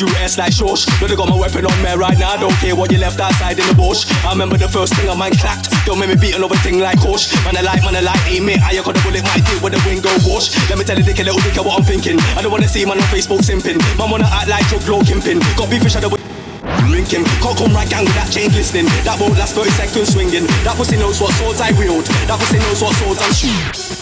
S like Shosh. Know they got my weapon on me right now. I Don't care what you left outside in the bush. I remember the first thing a man clapped. Don't make me beat another thing like Hosh. Man, I like, man, I like, ain't me. I got the bullet, my deal with the wing go wash. Let me tell you, dick a little dick what I'm thinking. I don't wanna see man on Facebook simping. Man wanna act like drug low kimping. Got beef fish out the Drinking, can't come right gang with that chain glistening. That won't last 30 seconds swinging. That pussy knows what swords I wield. That pussy knows what swords I'm shooting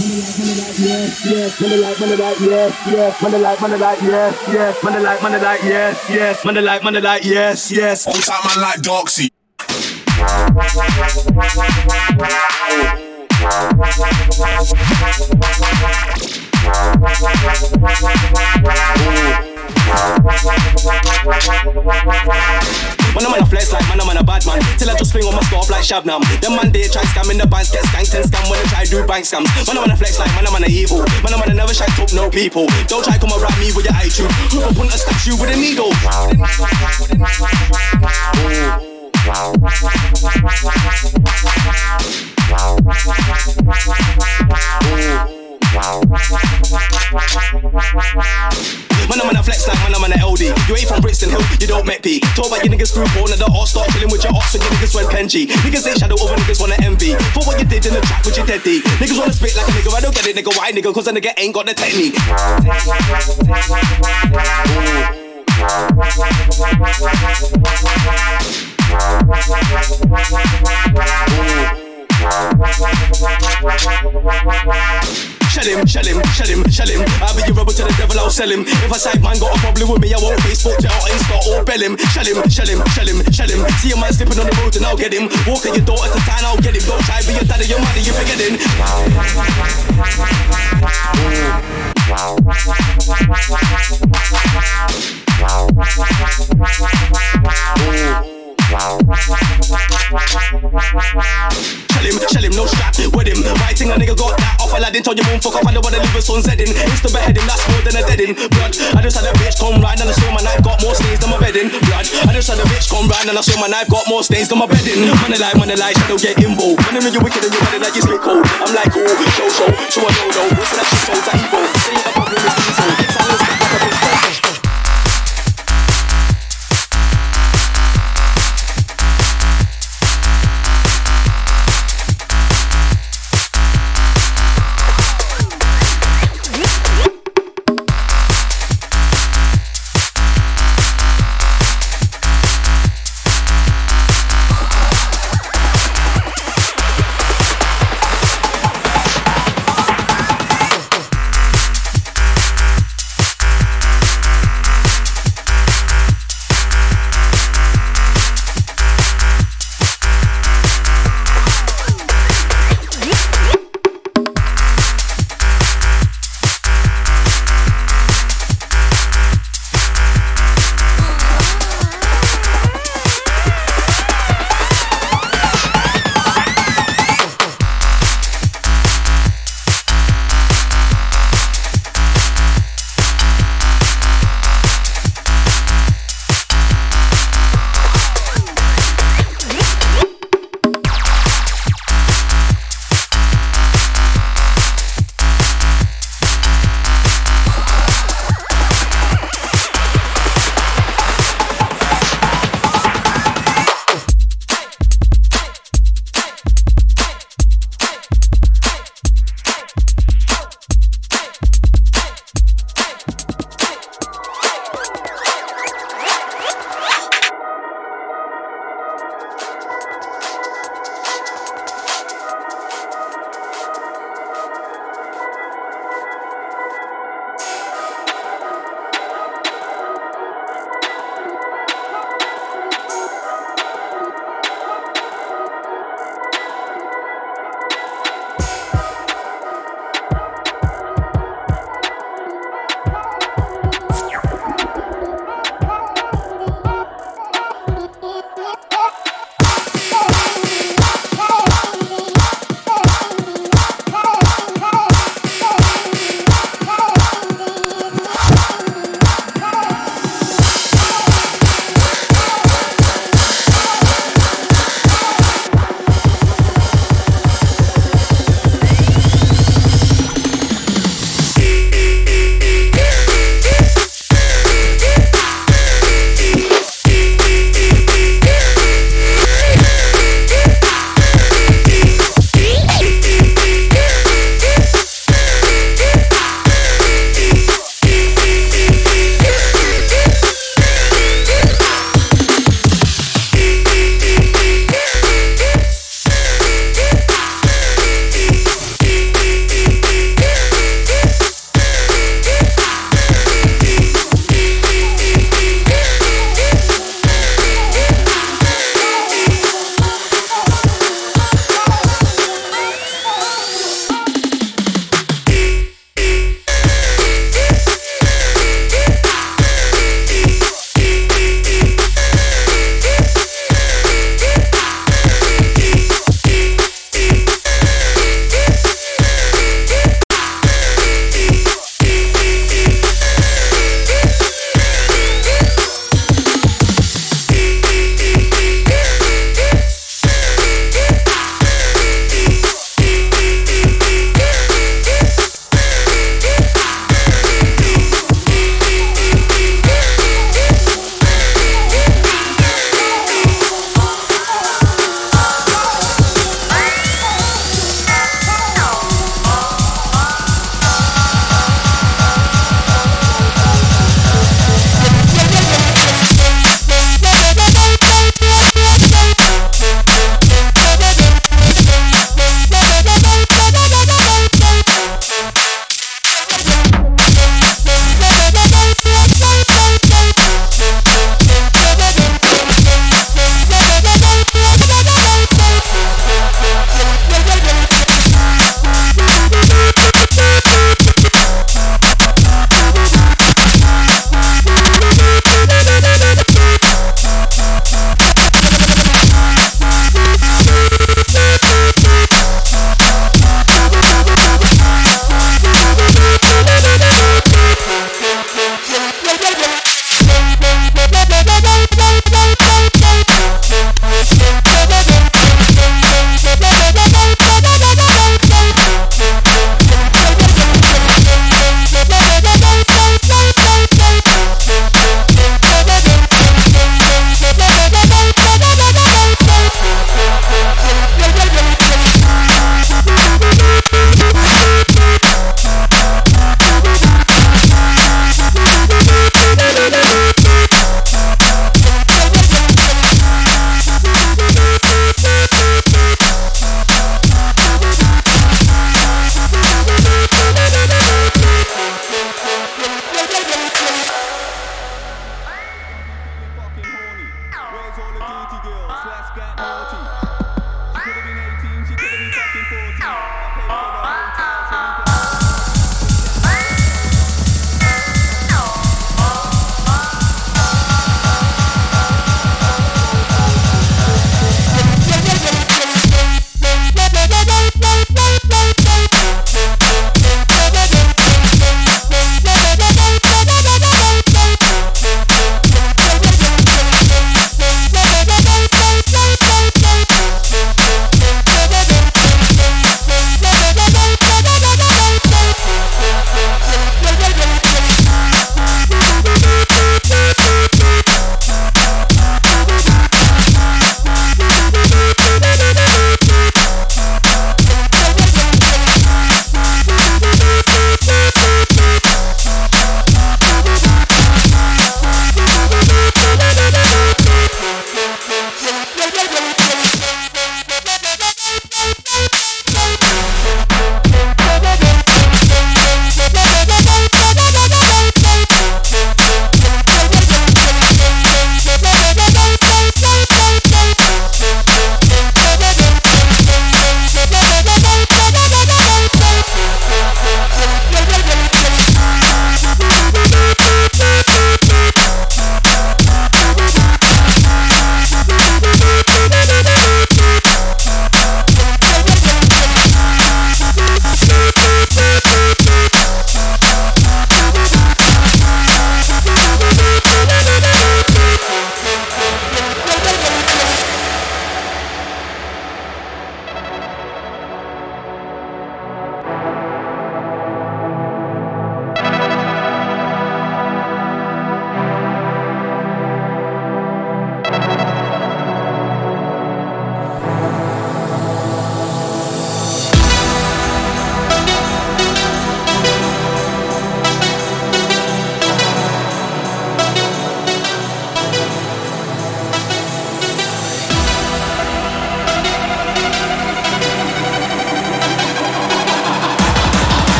yes, yes, money money like yes, yes, money like money like yes, yes, money like money like yes, yes. On top man like Doxy. Man, I'm on a flex like man, I'm on a bad man. Till I just swing on my scarf like Shabnam. Them man, they try scamming the banks, get skanked and scam when they try do bank scams. Man, I'm on a flex like man, I'm on a evil. Man, I'm on a never shy talk no people. Don't try come around me with your attitude. Who will punch a statue with a needle? Ooh. Man, I'm on a flex like man, I'm on a LD. You ain't from Brixton Hill, you don't met P. Talk about your niggas through porn at the art, start with your ops your niggas went Penji. Niggas ain't shadow over niggas wanna envy. For what you did in the track with your teddy. Niggas wanna spit like a nigga, I don't get it, nigga. Why nigga? Cause a nigga ain't got the technique. Ooh. Shell him, shell him, shell him, shell him. I'll be your rebel to the devil, I'll sell him. If a side man got a problem with me, I won't Facebook, or Insta, or bell him. Shell him, shell him, shell him, shell him. See a man slipping on the road and I'll get him. Walk at your daughter to town, I'll get him. Don't try be your daddy, your mother, you're forgetting. Ooh. Shell him, shell him, no strap with him. Right thing a nigga got that off Aladdin. Told your mom fuck up, I don't wanna leave a son setting. It's the beheading, that's more than a deadin'. Blood, I just had a bitch come right down the store, my night got more stains than my bedding. Blood, I just had a bitch come round and I saw my knife got more stains than my bedding. Money like, money like, shadow get involved. When you wicked and you body like you spit cold. I'm like, oh, show, show, so I know though. What's that shit so that evil? Say it about women, diesel.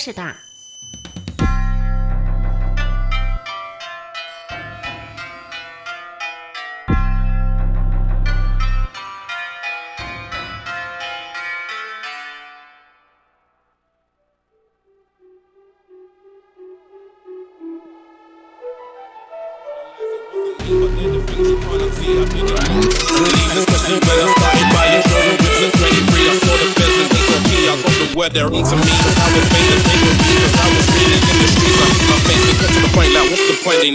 是的。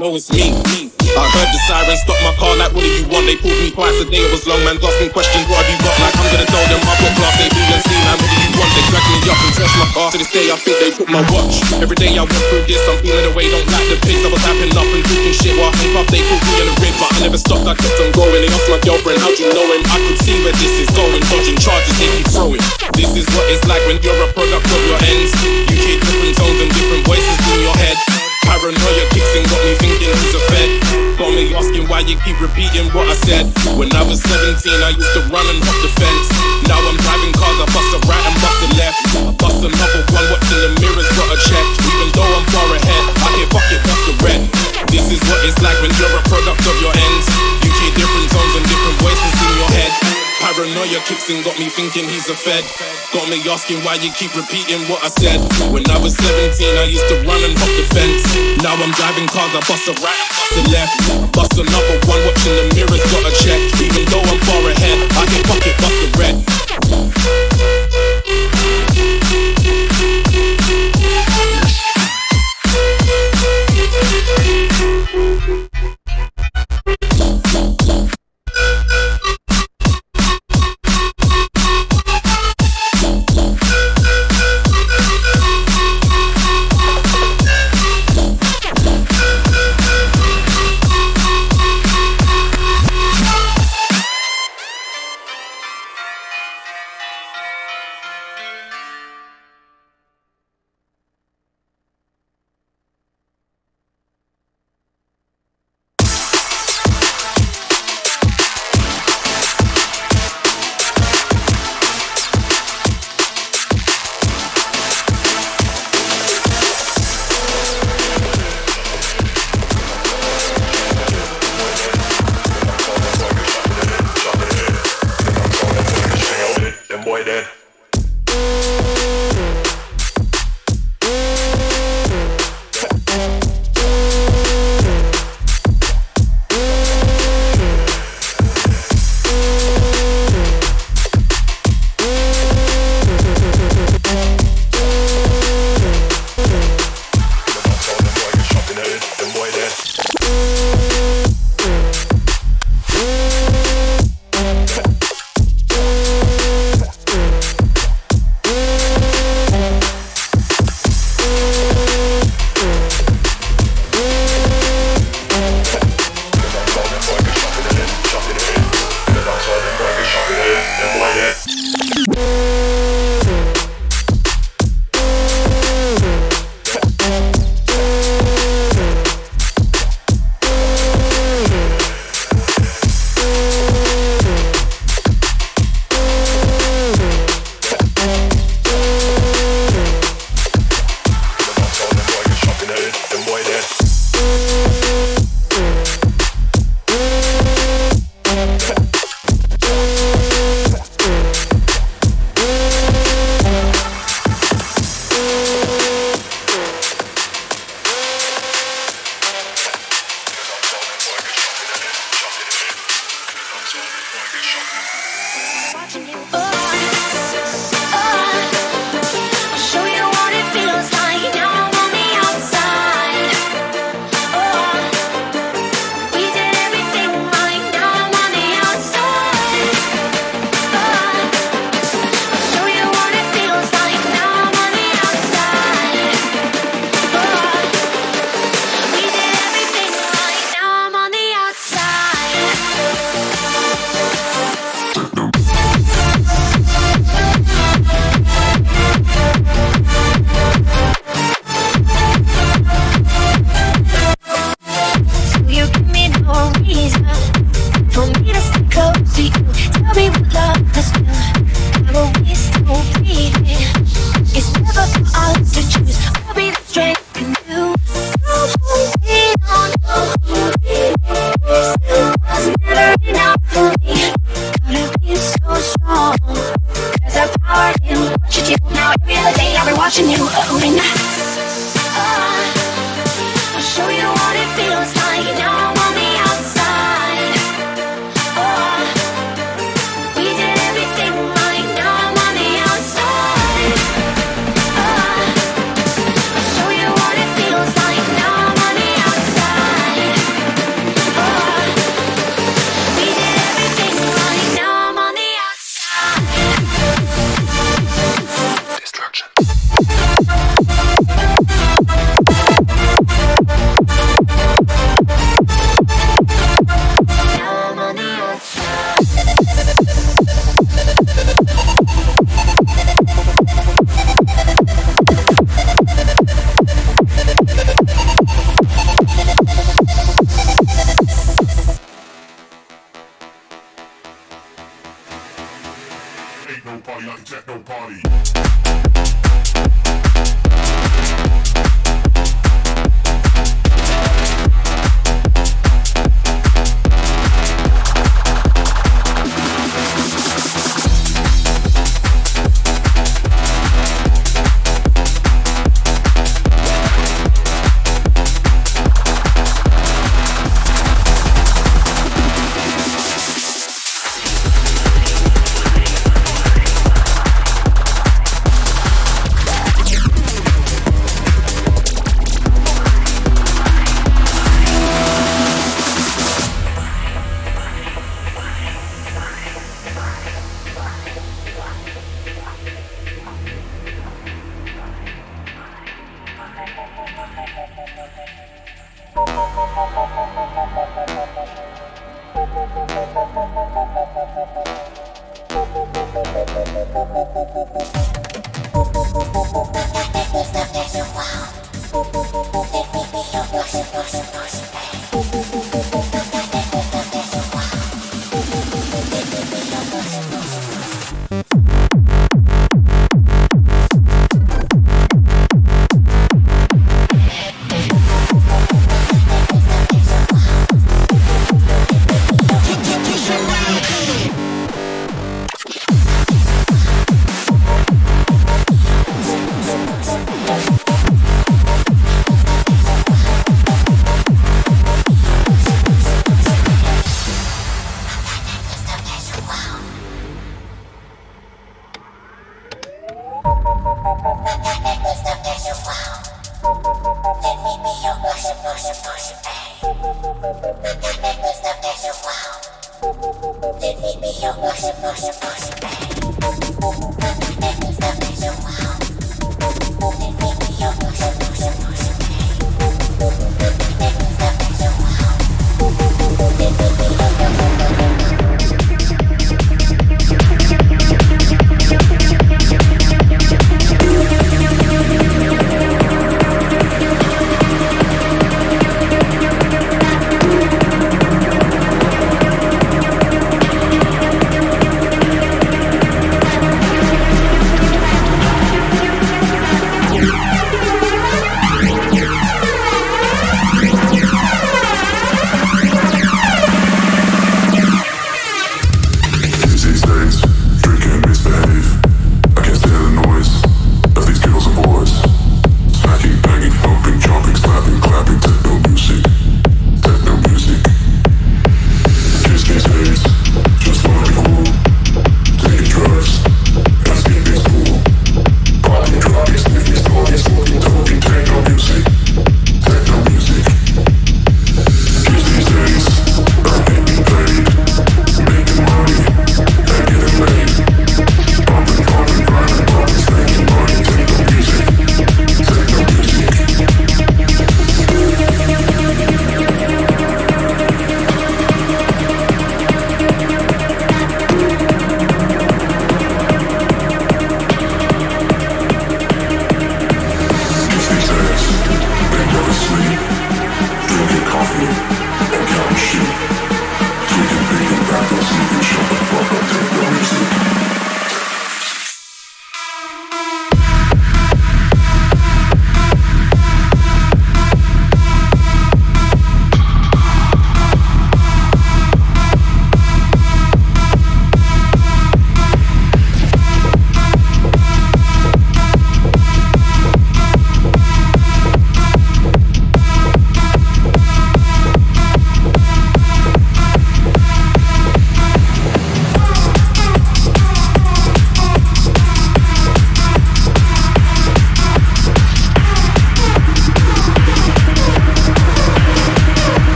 Know it's me. I heard the sirens stop my car like what do you want? They pulled me twice a day, it was long man asking questions, what have you got? Like I'm gonna tell them I've got class A, B and C man, what do you want? They drag me up and test my car To this day I think they put my watch Every day I went through this, I'm feeling the way, don't like the pigs I was tapping up and talking shit while handcuffed, they called me in the rig But I never stopped, I kept on going They asked my girlfriend, how'd you know him? I could see where this is going, dodging charges they keep throwing This is what it's like when you're a product of your ends You hear different tones and different voices in your head Paranoia kicks in, got me thinking he's a fed. Got me asking why you keep repeating what I said. When I was 17, I used to run and hop the fence. Now I'm driving cars, I bust a right and bust a left. I bust another one, watching the mirrors, got a check. Even though I'm far ahead, I hear fuck it, bust the red. This is what it's like when you're a product of your ends. You hear different tones and different voices in your head. Paranoia kicks in, got me thinking he's a fed. Got me asking why you keep repeating what I said. When I was 17, I used to run and hop the fence. Now I'm driving cars, I bust a right bust a left. Bust another one, watching the mirrors, got a check. Even though I'm far ahead, I can fuck it, bust the red. And boy, mueres.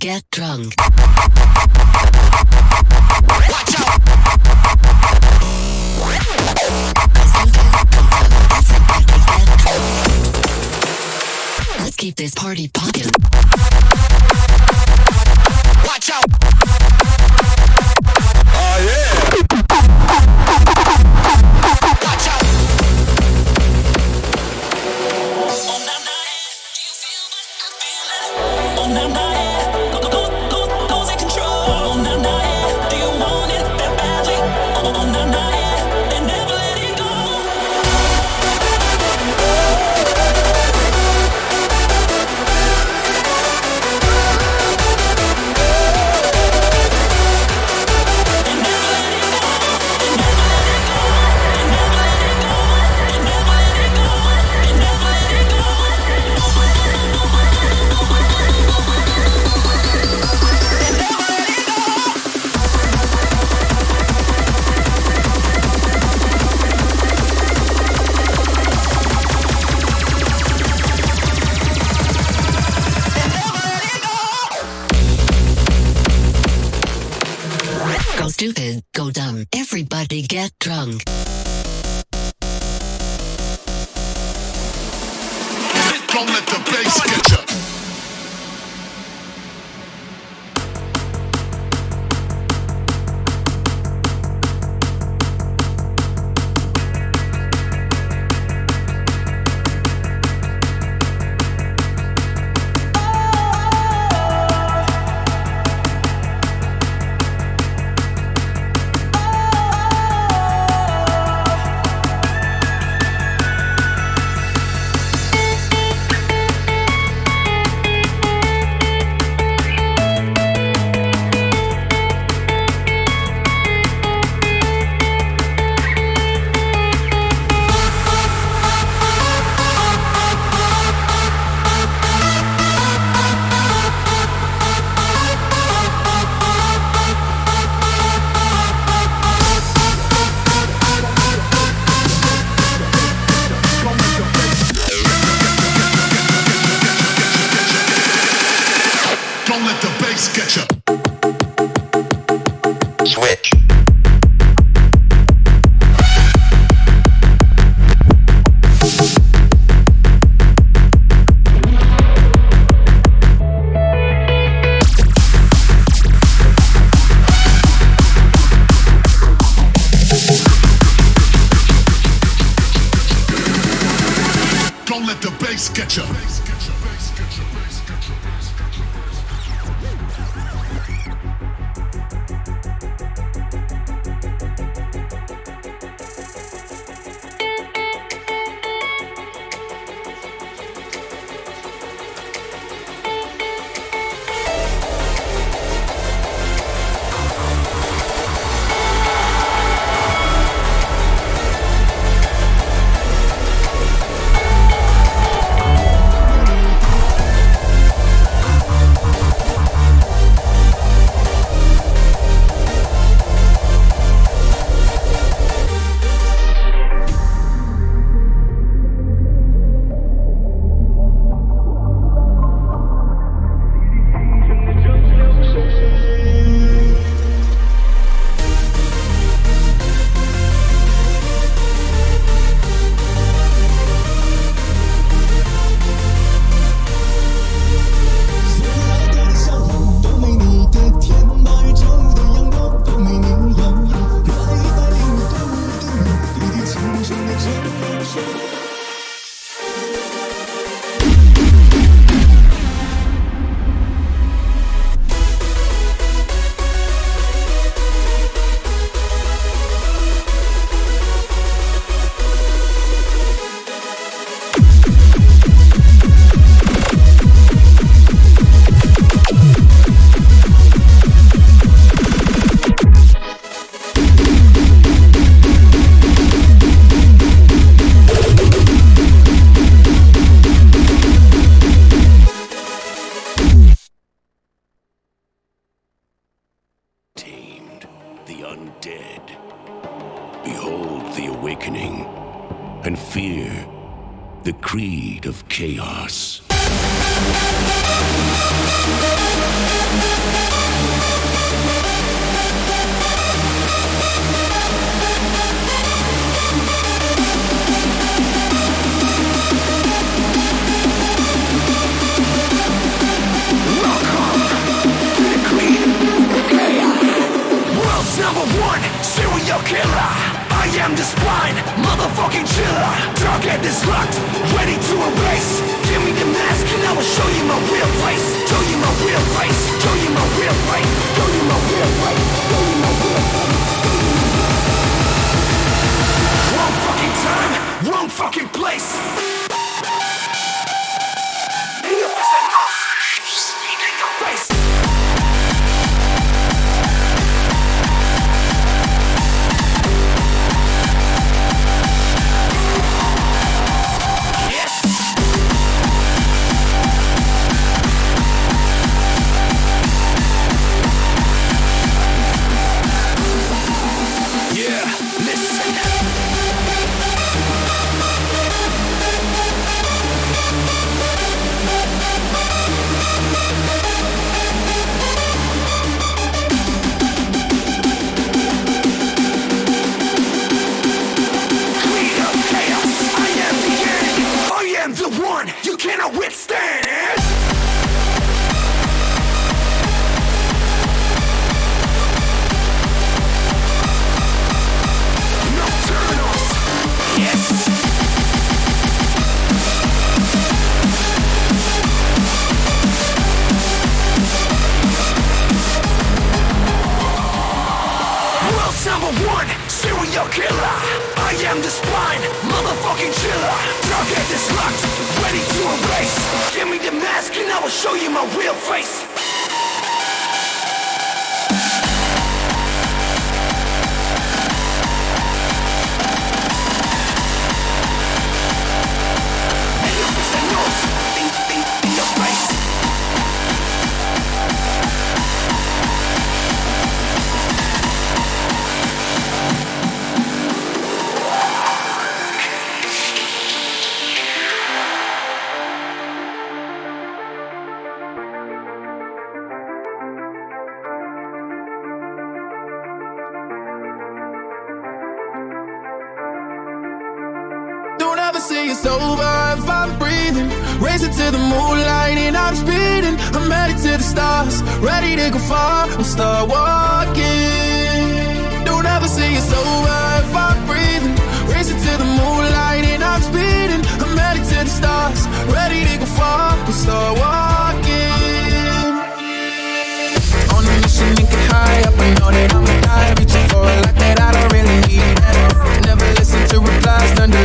Get drunk. Watch out! Let's keep this party poppin'. Watch out!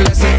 Listen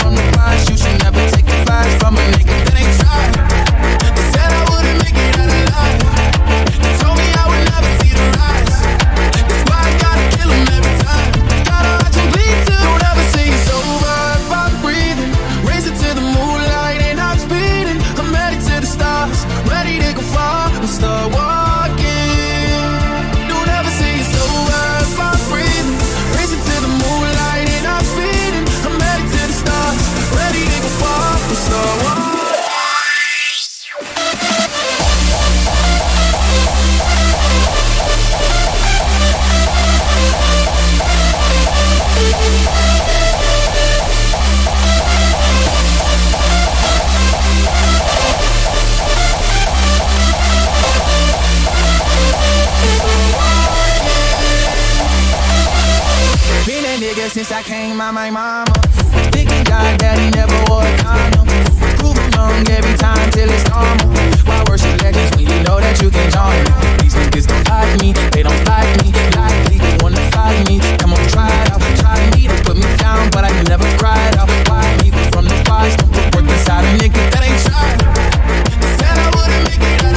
since I came out my mama. Thinking God daddy never wore a condom. Proving wrong every time till it's normal. Why worship legends when you know that you can join them? These niggas don't like me, they don't like me. Likely they wanna fight me. Come on, try it out. Try me to put me down, but I never cried. it out. Why people from the wise don't put work inside a nigga that ain't tried? Said I wouldn't make it.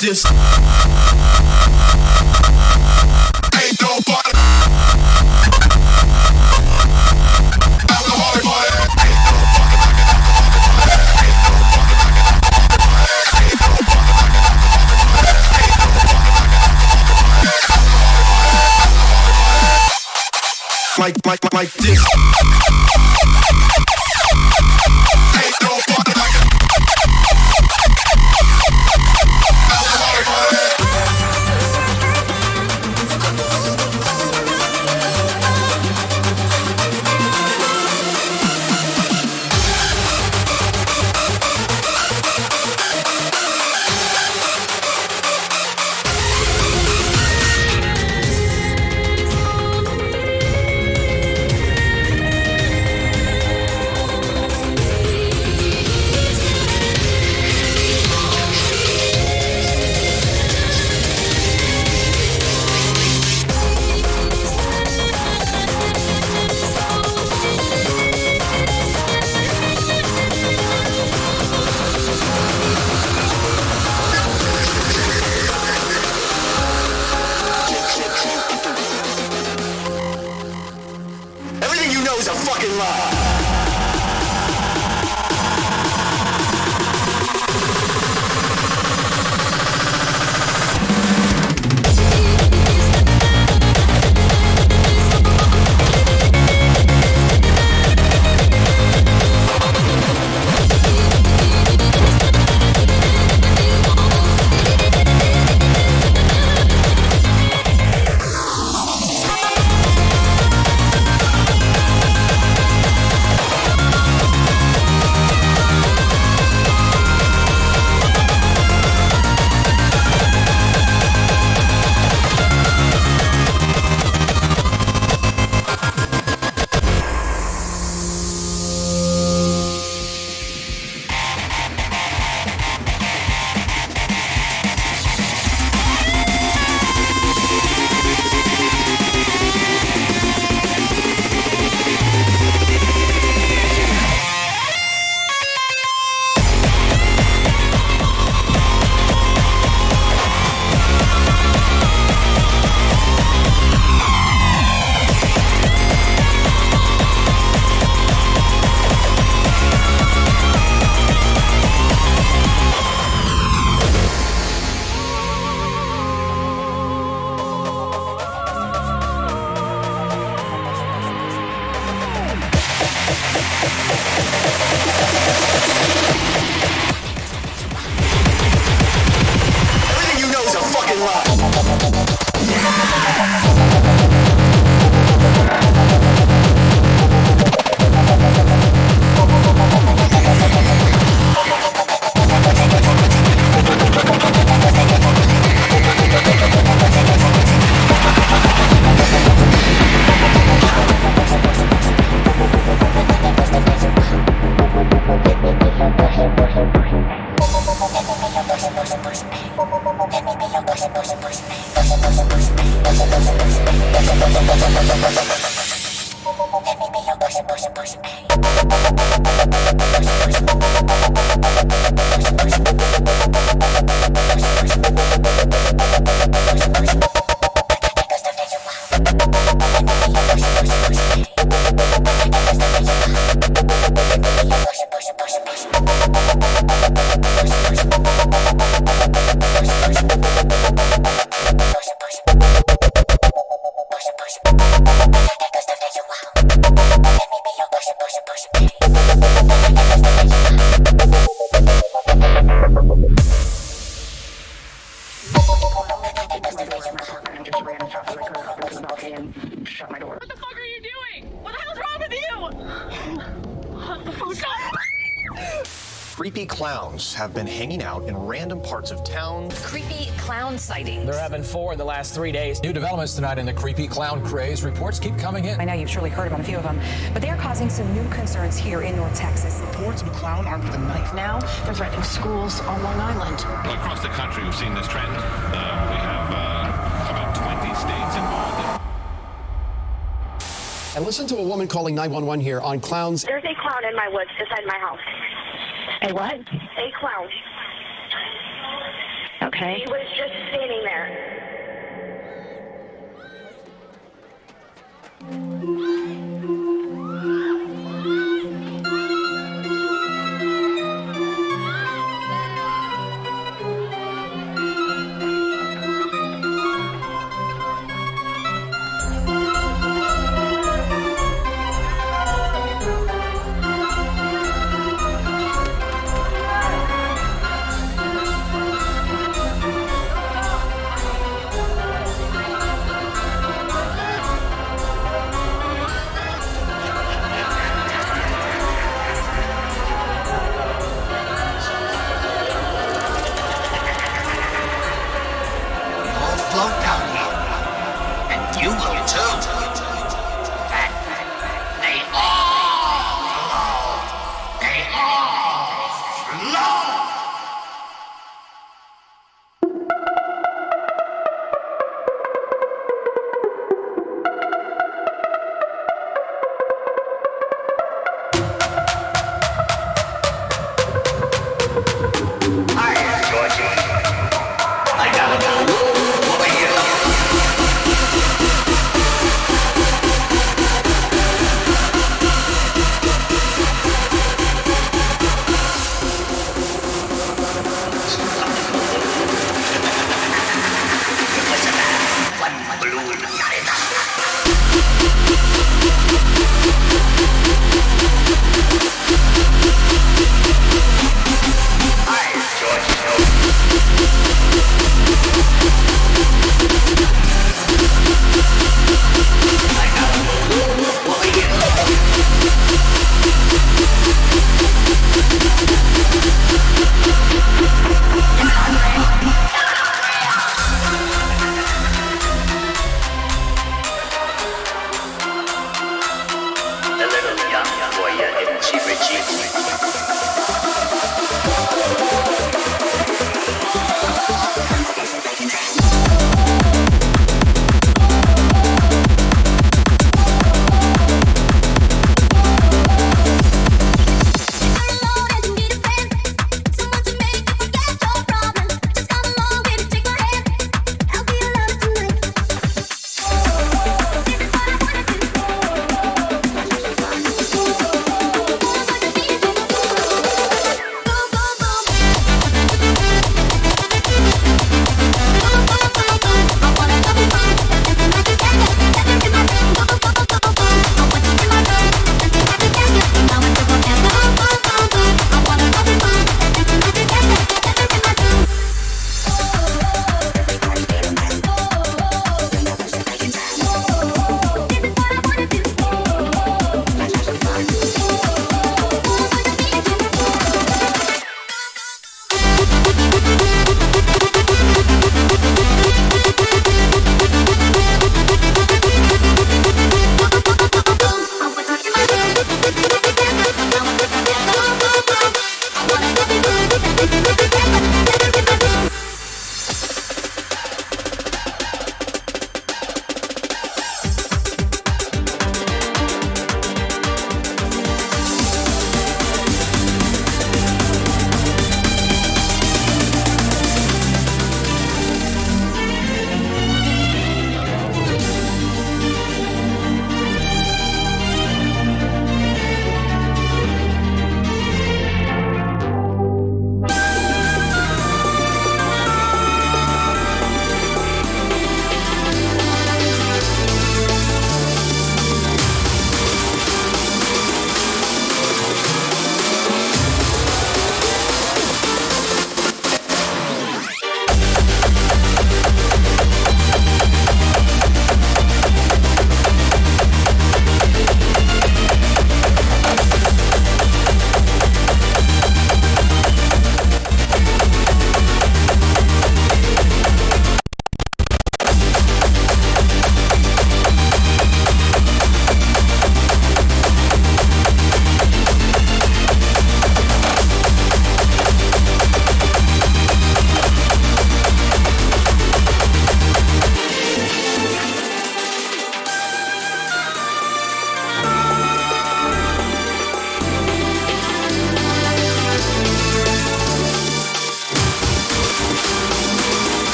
This. Ain't. Like, like, like this. Have been hanging out in random parts of town. Creepy clown sightings. There have been four in the last three days. New developments tonight in the creepy clown craze. Reports keep coming in. I know you've surely heard about a few of them, but they are causing some new concerns here in North Texas. Reports of a clown armed with a knife. Now they're threatening schools on Long Island. Across the country, we've seen this trend. Uh, we have uh, about 20 states involved. And listen to a woman calling 911 here on clowns. There's a clown in my woods beside my house. A what? A clown.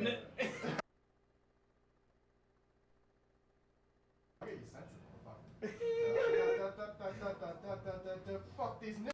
man. Fuck these niggas.